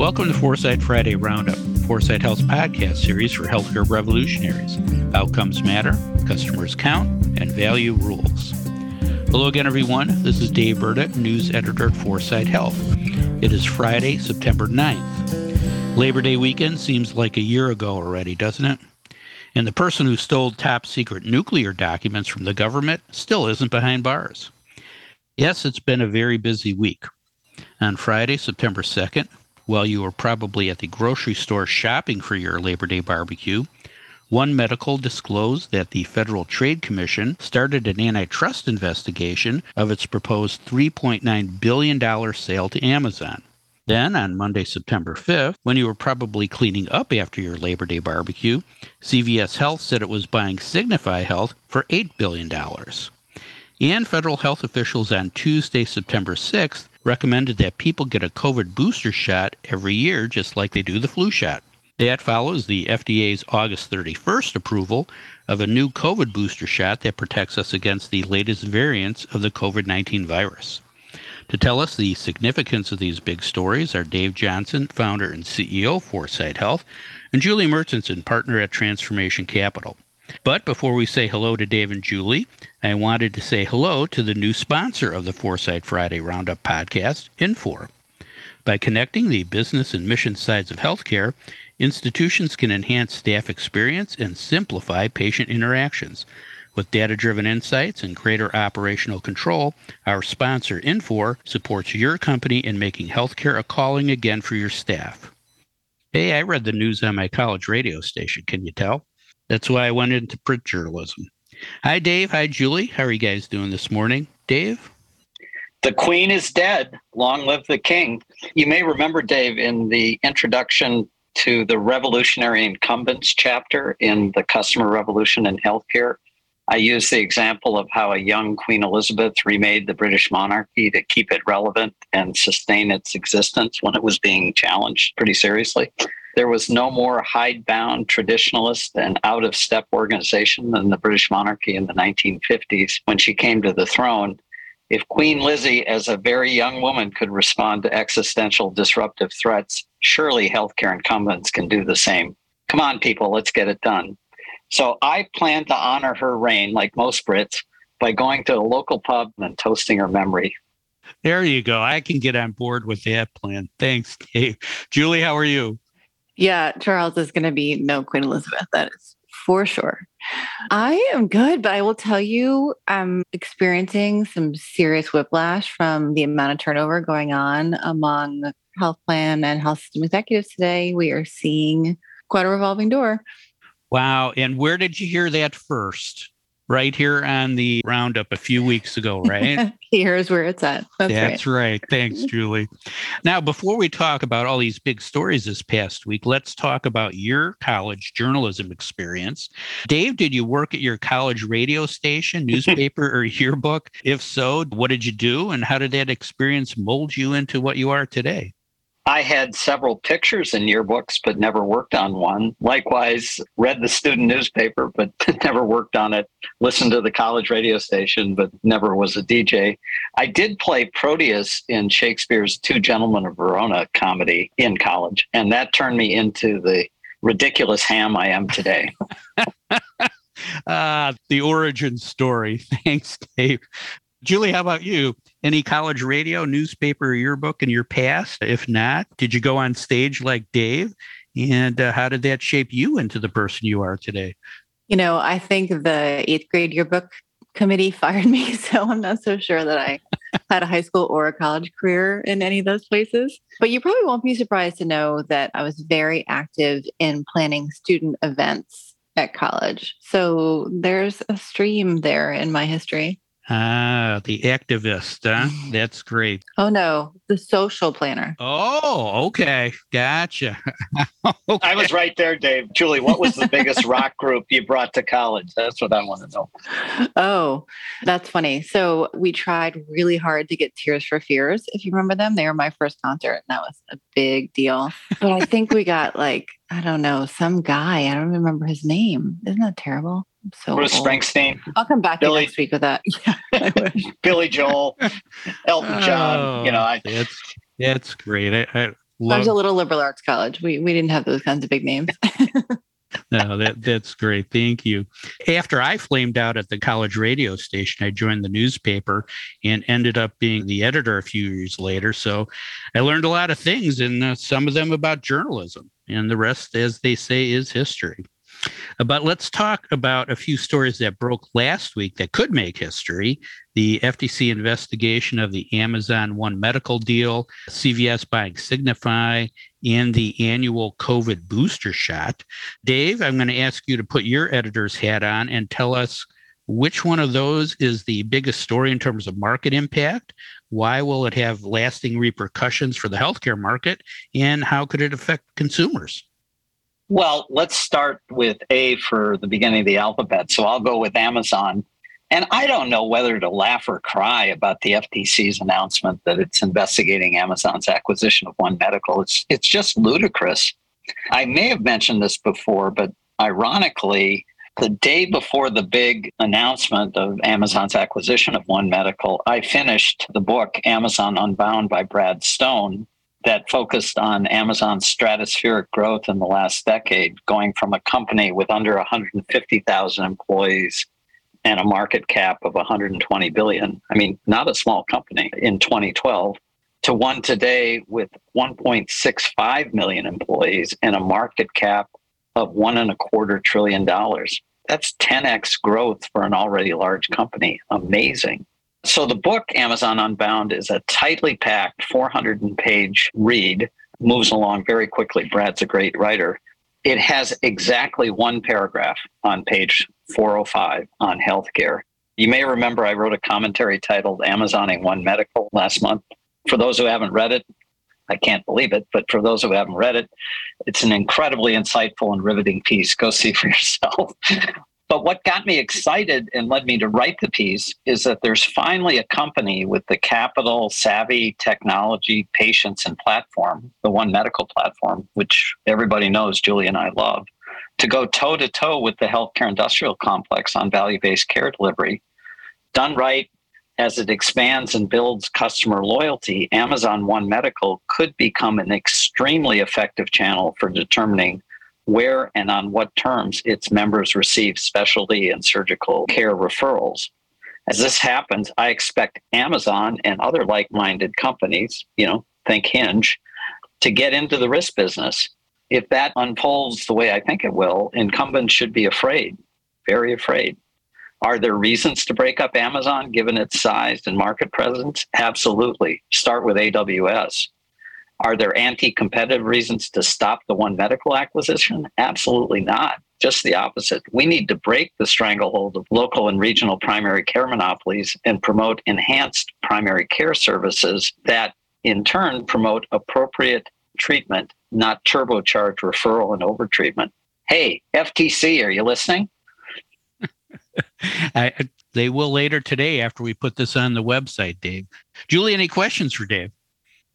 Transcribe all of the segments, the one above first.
Welcome to Foresight Friday Roundup, Foresight Health's podcast series for healthcare revolutionaries. Outcomes matter, customers count, and value rules. Hello again, everyone. This is Dave Burda, news editor at Foresight Health. It is Friday, September 9th. Labor Day weekend seems like a year ago already, doesn't it? And the person who stole top secret nuclear documents from the government still isn't behind bars. Yes, it's been a very busy week. On Friday, September 2nd, while you were probably at the grocery store shopping for your Labor Day barbecue, One Medical disclosed that the Federal Trade Commission started an antitrust investigation of its proposed $3.9 billion sale to Amazon. Then, on Monday, September 5th, when you were probably cleaning up after your Labor Day barbecue, CVS Health said it was buying Signify Health for $8 billion. And federal health officials on Tuesday, September 6th, recommended that people get a COVID booster shot every year, just like they do the flu shot. That follows the FDA's August 31st approval of a new COVID booster shot that protects us against the latest variants of the COVID 19 virus. To tell us the significance of these big stories are Dave Johnson, founder and CEO of Foresight Health, and Julie Murchison, partner at Transformation Capital. But before we say hello to Dave and Julie, I wanted to say hello to the new sponsor of the Foresight Friday Roundup podcast, Infor. By connecting the business and mission sides of healthcare, institutions can enhance staff experience and simplify patient interactions. With data driven insights and greater operational control, our sponsor, Infor, supports your company in making healthcare a calling again for your staff. Hey, I read the news on my college radio station. Can you tell? That's why I went into print journalism. Hi, Dave. Hi, Julie. How are you guys doing this morning? Dave? The Queen is dead. Long live the King. You may remember, Dave, in the introduction to the Revolutionary Incumbents chapter in the Customer Revolution in Healthcare, I used the example of how a young Queen Elizabeth remade the British monarchy to keep it relevant and sustain its existence when it was being challenged pretty seriously. There was no more hidebound traditionalist and out of step organization than the British monarchy in the 1950s when she came to the throne. If Queen Lizzie, as a very young woman, could respond to existential disruptive threats, surely healthcare incumbents can do the same. Come on, people, let's get it done. So I plan to honor her reign, like most Brits, by going to a local pub and toasting her memory. There you go. I can get on board with that plan. Thanks, Dave. Julie, how are you? Yeah, Charles is going to be no Queen Elizabeth. That is for sure. I am good, but I will tell you, I'm experiencing some serious whiplash from the amount of turnover going on among health plan and health system executives today. We are seeing quite a revolving door. Wow. And where did you hear that first? Right here on the roundup a few weeks ago, right? Here's where it's at. That's, That's right. right. Thanks, Julie. Now, before we talk about all these big stories this past week, let's talk about your college journalism experience. Dave, did you work at your college radio station, newspaper, or yearbook? If so, what did you do? And how did that experience mold you into what you are today? I had several pictures in yearbooks, but never worked on one. Likewise, read the student newspaper, but never worked on it. Listened to the college radio station, but never was a DJ. I did play Proteus in Shakespeare's Two Gentlemen of Verona comedy in college, and that turned me into the ridiculous ham I am today. uh, the origin story. Thanks, Dave. Julie, how about you? Any college radio, newspaper, yearbook in your past? If not, did you go on stage like Dave? And uh, how did that shape you into the person you are today? You know, I think the eighth grade yearbook committee fired me. So I'm not so sure that I had a high school or a college career in any of those places. But you probably won't be surprised to know that I was very active in planning student events at college. So there's a stream there in my history. Ah, the activist. Huh? That's great. Oh, no, the social planner. Oh, okay. Gotcha. okay. I was right there, Dave. Julie, what was the biggest rock group you brought to college? That's what I want to know. Oh, that's funny. So we tried really hard to get Tears for Fears, if you remember them. They were my first concert, and that was a big deal. But I think we got like, I don't know, some guy. I don't remember his name. Isn't that terrible? so Bruce old. Springsteen. I'll come back Billy, next week with that. Billy Joel, Elton John. Oh, you know, I, oh, it's it's great. I, I, I was a little liberal arts college. We we didn't have those kinds of big names. no, that that's great. Thank you. After I flamed out at the college radio station, I joined the newspaper and ended up being the editor a few years later. So I learned a lot of things, and uh, some of them about journalism, and the rest, as they say, is history. But let's talk about a few stories that broke last week that could make history. The FTC investigation of the Amazon One Medical deal, CVS buying Signify, and the annual COVID booster shot. Dave, I'm going to ask you to put your editor's hat on and tell us which one of those is the biggest story in terms of market impact? Why will it have lasting repercussions for the healthcare market? And how could it affect consumers? Well, let's start with A for the beginning of the alphabet. So I'll go with Amazon. And I don't know whether to laugh or cry about the FTC's announcement that it's investigating Amazon's acquisition of One Medical. It's it's just ludicrous. I may have mentioned this before, but ironically, the day before the big announcement of Amazon's acquisition of One Medical, I finished the book Amazon Unbound by Brad Stone, that focused on Amazon's stratospheric growth in the last decade, going from a company with under 150,000 employees and a market cap of 120 billion. I mean, not a small company in 2012 to one today with 1.65 million employees and a market cap of one and a quarter trillion dollars. That's 10x growth for an already large company. Amazing. So the book Amazon Unbound is a tightly packed 400 page read, moves along very quickly. Brad's a great writer. It has exactly one paragraph on page 405 on healthcare. You may remember I wrote a commentary titled Amazoning One Medical last month. For those who haven't read it, I can't believe it, but for those who haven't read it, it's an incredibly insightful and riveting piece. Go see for yourself. But what got me excited and led me to write the piece is that there's finally a company with the capital, savvy, technology, patience, and platform, the One Medical platform, which everybody knows Julie and I love, to go toe to toe with the healthcare industrial complex on value based care delivery. Done right, as it expands and builds customer loyalty, Amazon One Medical could become an extremely effective channel for determining where and on what terms its members receive specialty and surgical care referrals. As this happens, I expect Amazon and other like minded companies, you know, think Hinge, to get into the risk business. If that unfolds the way I think it will, incumbents should be afraid, very afraid. Are there reasons to break up Amazon given its size and market presence? Absolutely. Start with AWS. Are there anti competitive reasons to stop the One Medical acquisition? Absolutely not. Just the opposite. We need to break the stranglehold of local and regional primary care monopolies and promote enhanced primary care services that, in turn, promote appropriate treatment, not turbocharge referral and overtreatment. Hey, FTC, are you listening? I, they will later today after we put this on the website, Dave. Julie, any questions for Dave?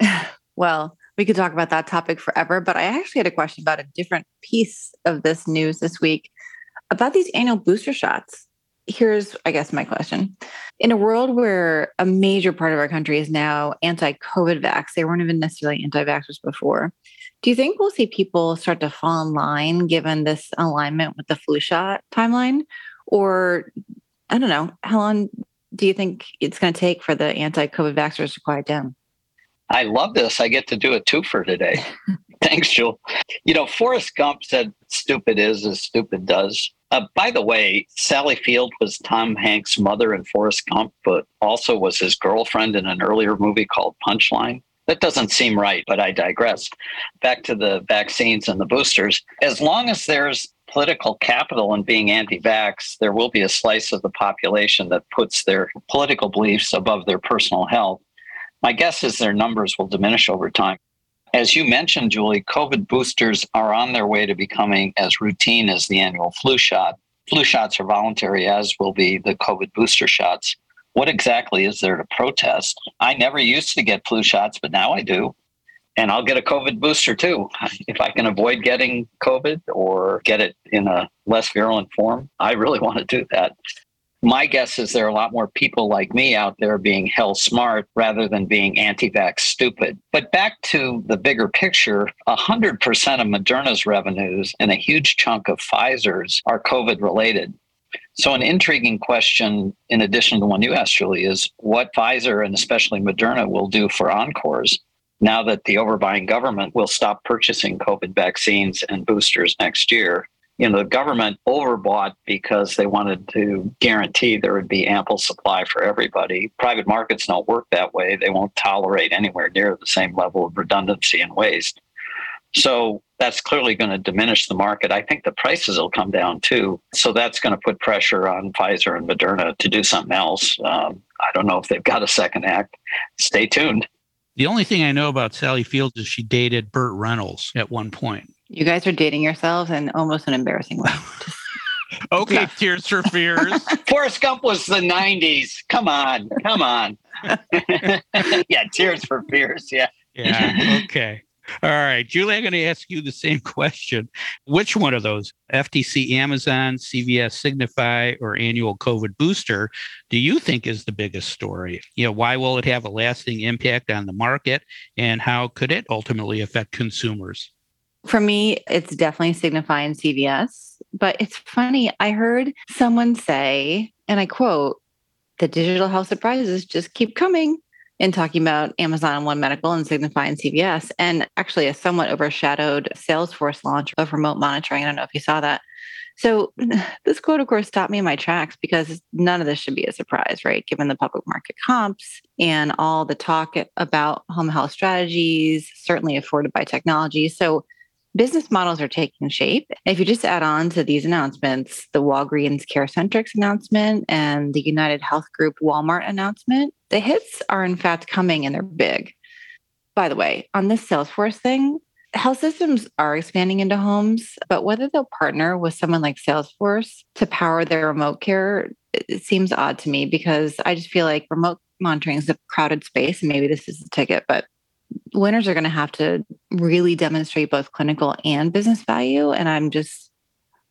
Well, we could talk about that topic forever, but I actually had a question about a different piece of this news this week about these annual booster shots. Here's, I guess, my question. In a world where a major part of our country is now anti COVID vax, they weren't even necessarily anti vaxxers before. Do you think we'll see people start to fall in line given this alignment with the flu shot timeline? Or, I don't know, how long do you think it's going to take for the anti COVID vaxxers to quiet down? I love this. I get to do a twofer today. Thanks, Jewel. You know, Forrest Gump said, stupid is as stupid does. Uh, by the way, Sally Field was Tom Hanks' mother in Forrest Gump, but also was his girlfriend in an earlier movie called Punchline. That doesn't seem right, but I digress. Back to the vaccines and the boosters. As long as there's political capital in being anti vax, there will be a slice of the population that puts their political beliefs above their personal health. My guess is their numbers will diminish over time. As you mentioned, Julie, COVID boosters are on their way to becoming as routine as the annual flu shot. Flu shots are voluntary, as will be the COVID booster shots. What exactly is there to protest? I never used to get flu shots, but now I do. And I'll get a COVID booster too. If I can avoid getting COVID or get it in a less virulent form, I really want to do that. My guess is there are a lot more people like me out there being hell smart rather than being anti vax stupid. But back to the bigger picture 100% of Moderna's revenues and a huge chunk of Pfizer's are COVID related. So, an intriguing question, in addition to the one you asked, Julie, is what Pfizer and especially Moderna will do for encores now that the overbuying government will stop purchasing COVID vaccines and boosters next year you know, the government overbought because they wanted to guarantee there would be ample supply for everybody. Private markets don't work that way. They won't tolerate anywhere near the same level of redundancy and waste. So that's clearly going to diminish the market. I think the prices will come down too. So that's going to put pressure on Pfizer and Moderna to do something else. Um, I don't know if they've got a second act. Stay tuned. The only thing I know about Sally Fields is she dated Burt Reynolds at one point. You guys are dating yourselves in almost an embarrassing way. okay, yeah. Tears for Fears. Forrest Gump was the 90s. Come on. Come on. yeah, Tears for Fears. Yeah. Yeah. Okay. All right, Julie, I'm going to ask you the same question. Which one of those, FTC Amazon, CVS Signify, or annual COVID booster, do you think is the biggest story? You know, why will it have a lasting impact on the market, and how could it ultimately affect consumers? For me, it's definitely Signify and CVS. But it's funny, I heard someone say, and I quote, the digital health surprises just keep coming in talking about Amazon and One Medical and Signify and CVS, and actually a somewhat overshadowed Salesforce launch of remote monitoring. I don't know if you saw that. So mm-hmm. this quote, of course, stopped me in my tracks because none of this should be a surprise, right? Given the public market comps and all the talk about home health strategies, certainly afforded by technology. So business models are taking shape. If you just add on to these announcements, the Walgreens CareCentrix announcement and the United Health Group Walmart announcement, the hits are in fact coming and they're big. By the way, on this Salesforce thing, health systems are expanding into homes, but whether they'll partner with someone like Salesforce to power their remote care, it seems odd to me because I just feel like remote monitoring is a crowded space and maybe this is the ticket, but winners are going to have to really demonstrate both clinical and business value. And I'm just,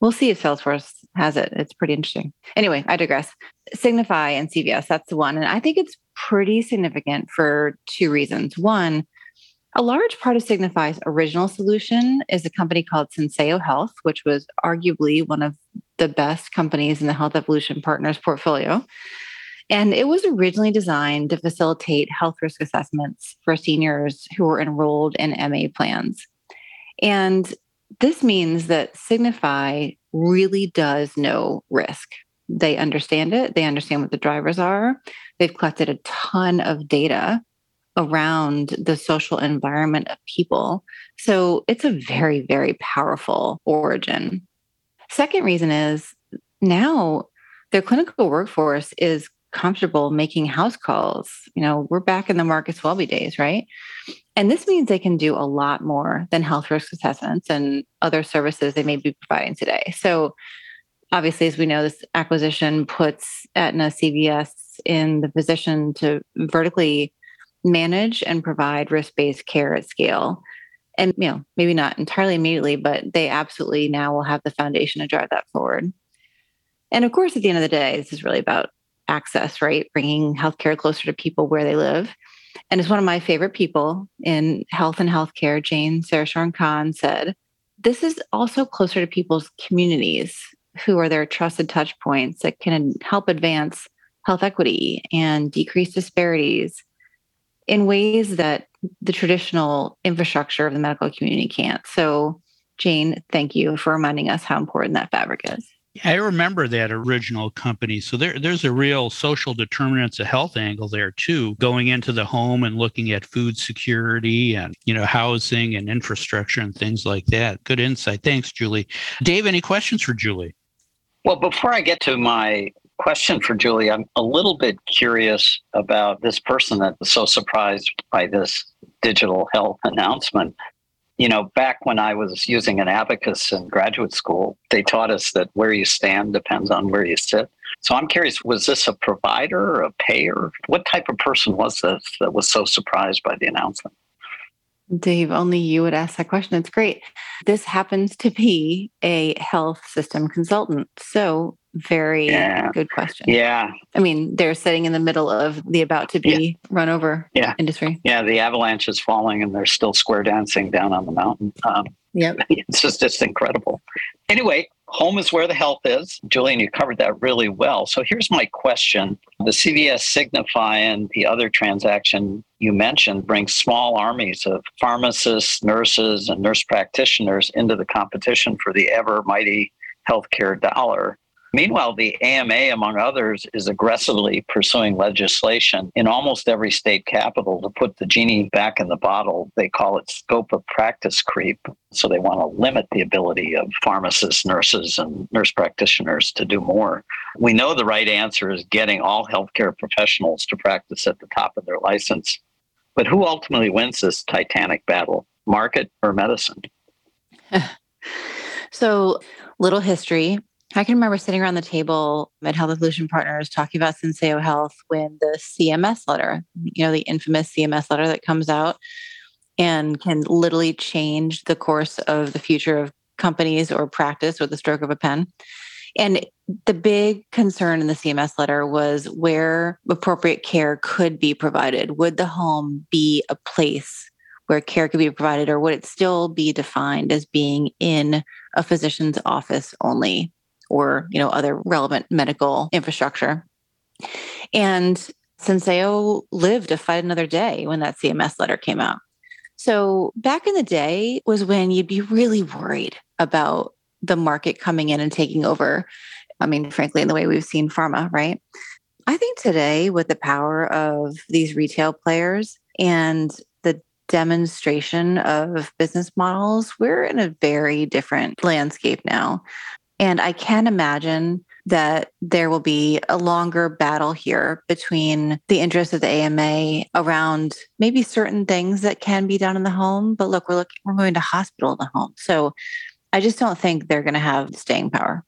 we'll see if Salesforce has it. It's pretty interesting. Anyway, I digress. Signify and CVS, that's the one. And I think it's pretty significant for two reasons. One, a large part of Signify's original solution is a company called Censeo Health, which was arguably one of the best companies in the Health Evolution Partners portfolio. And it was originally designed to facilitate health risk assessments for seniors who were enrolled in MA plans. And this means that Signify really does know risk. They understand it, they understand what the drivers are. They've collected a ton of data around the social environment of people. So it's a very, very powerful origin. Second reason is now their clinical workforce is comfortable making house calls. You know, we're back in the Marcus Welby days, right? And this means they can do a lot more than health risk assessments and other services they may be providing today. So, obviously, as we know, this acquisition puts Aetna CVS in the position to vertically manage and provide risk-based care at scale. And you know, maybe not entirely immediately, but they absolutely now will have the foundation to drive that forward. And of course, at the end of the day, this is really about access, right? Bringing healthcare closer to people where they live. And as one of my favorite people in health and healthcare, Jane Sarasohn-Kahn said, this is also closer to people's communities who are their trusted touch points that can help advance health equity and decrease disparities in ways that the traditional infrastructure of the medical community can't. So, Jane, thank you for reminding us how important that fabric is. I remember that original company. So there, there's a real social determinants of health angle there too, going into the home and looking at food security and you know housing and infrastructure and things like that. Good insight. Thanks, Julie. Dave, any questions for Julie? Well, before I get to my question for Julie, I'm a little bit curious about this person that was so surprised by this digital health announcement you know, back when I was using an abacus in graduate school, they taught us that where you stand depends on where you sit. So I'm curious, was this a provider a payer? What type of person was this that was so surprised by the announcement? Dave, only you would ask that question. It's great. This happens to be a health system consultant. So very Yeah. good question. Yeah, I mean, they're sitting in the middle of the about to be run over Yeah. industry. yeah. The avalanche is falling, and they're still square dancing down on the mountain. Um, Yep. it's just just incredible. Anyway, home is where the health is. Julian, you covered that really well. So here's my question: The CVS Signify and the other transaction you mentioned brings small armies of pharmacists, nurses, and nurse practitioners into the competition for the ever mighty healthcare dollar. Meanwhile, the AMA, among others, is aggressively pursuing legislation in almost every state capital to put the genie back in the bottle. They call it scope of practice creep. So they want to limit the ability of pharmacists, nurses, and nurse practitioners to do more. We know the right answer is getting all healthcare professionals to practice at the top of their license. But who ultimately wins this titanic battle, market or medicine? So, little history. I can remember sitting around the table at Health Evolution Partners talking about Censeo Health when the CMS letter, you know, the infamous CMS letter that comes out and can literally change the course of the future of companies or practice with the stroke of a pen. And the big concern in the CMS letter was where appropriate care could be provided. Would the home be a place where care could be provided, or would it still be defined as being in a physician's office only, or you know other relevant medical infrastructure? And Censeo lived to fight another day when that CMS letter came out. So back in the day was when you'd be really worried about the market coming in and taking over. I mean, frankly, in the way we've seen pharma, right? I think today, with the power of these retail players and the demonstration of business models, we're in a very different landscape now. And I can imagine that there will be a longer battle here between the interests of the AMA around maybe certain things that can be done in the home. But look, we're looking, we're moving to hospital in the home. So I just don't think they're going to have staying power.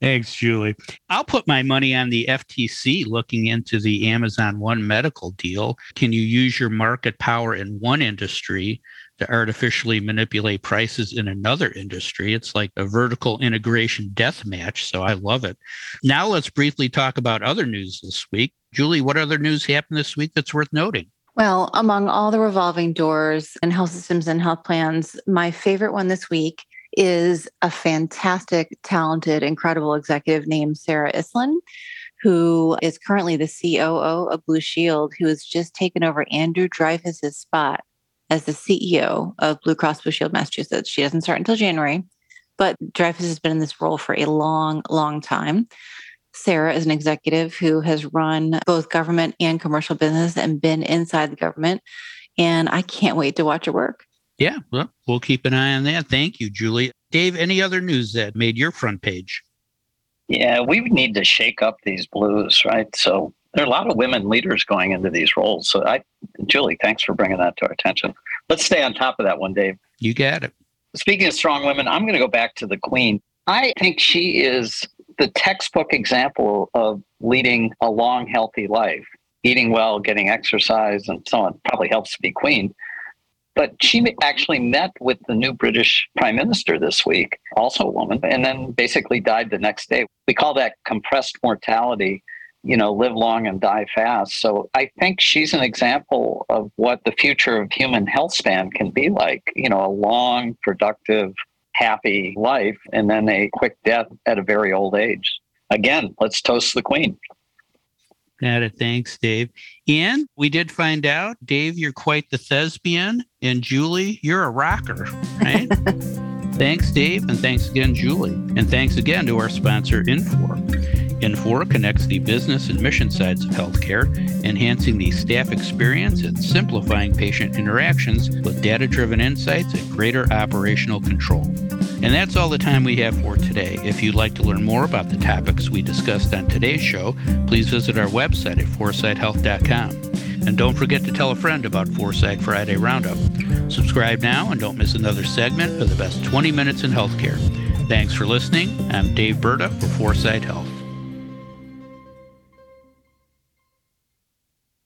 Thanks, Julie. I'll put my money on the FTC looking into the Amazon One Medical deal. Can you use your market power in one industry to artificially manipulate prices in another industry? It's like a vertical integration death match. So I love it. Now let's briefly talk about other news this week. Julie, what other news happened this week that's worth noting? Well, among all the revolving doors and health systems and health plans, my favorite one this week is a fantastic, talented, incredible executive named Sarah Iselin, who is currently the COO of Blue Shield, who has just taken over Andrew Dreyfus's spot as the CEO of Blue Cross Blue Shield Massachusetts. She doesn't start until January, but Dreyfus has been in this role for a long, long time. Sarah is an executive who has run both government and commercial business and been inside the government. And I can't wait to watch her work. Yeah, well, we'll keep an eye on that. Thank you, Julie. Dave, any other news that made your front page? Yeah, we need to shake up these blues, right? So there are a lot of women leaders going into these roles. So I, Julie, thanks for bringing that to our attention. Let's stay on top of that one, Dave. You got it. Speaking of strong women, I'm going to go back to the Queen. I think she is the textbook example of leading a long, healthy life, eating well, getting exercise, and so on. Probably helps to be Queen. But she actually met with the new British Prime Minister this week, also a woman, and then basically died the next day. We call that compressed mortality, you know, live long and die fast. So I think she's an example of what the future of human health span can be like, you know, a long, productive, happy life, and then a quick death at a very old age. Again, let's toast the Queen. Got it. Thanks, Dave. And we did find out, Dave, you're quite the thespian, and Julie, you're a rocker, right? thanks, Dave, and thanks again, Julie. And thanks again to our sponsor, Infor. Infor connects the business and mission sides of healthcare, enhancing the staff experience and simplifying patient interactions with data driven insights and greater operational control. And that's all the time we have for today. If you'd like to learn more about the topics we discussed on today's show, please visit our website at foresighthealth.com. And don't forget to tell a friend about Foresight Friday Roundup. Subscribe now and don't miss another segment of the best 20 minutes in healthcare. Thanks for listening. I'm Dave Burda for Foresight Health.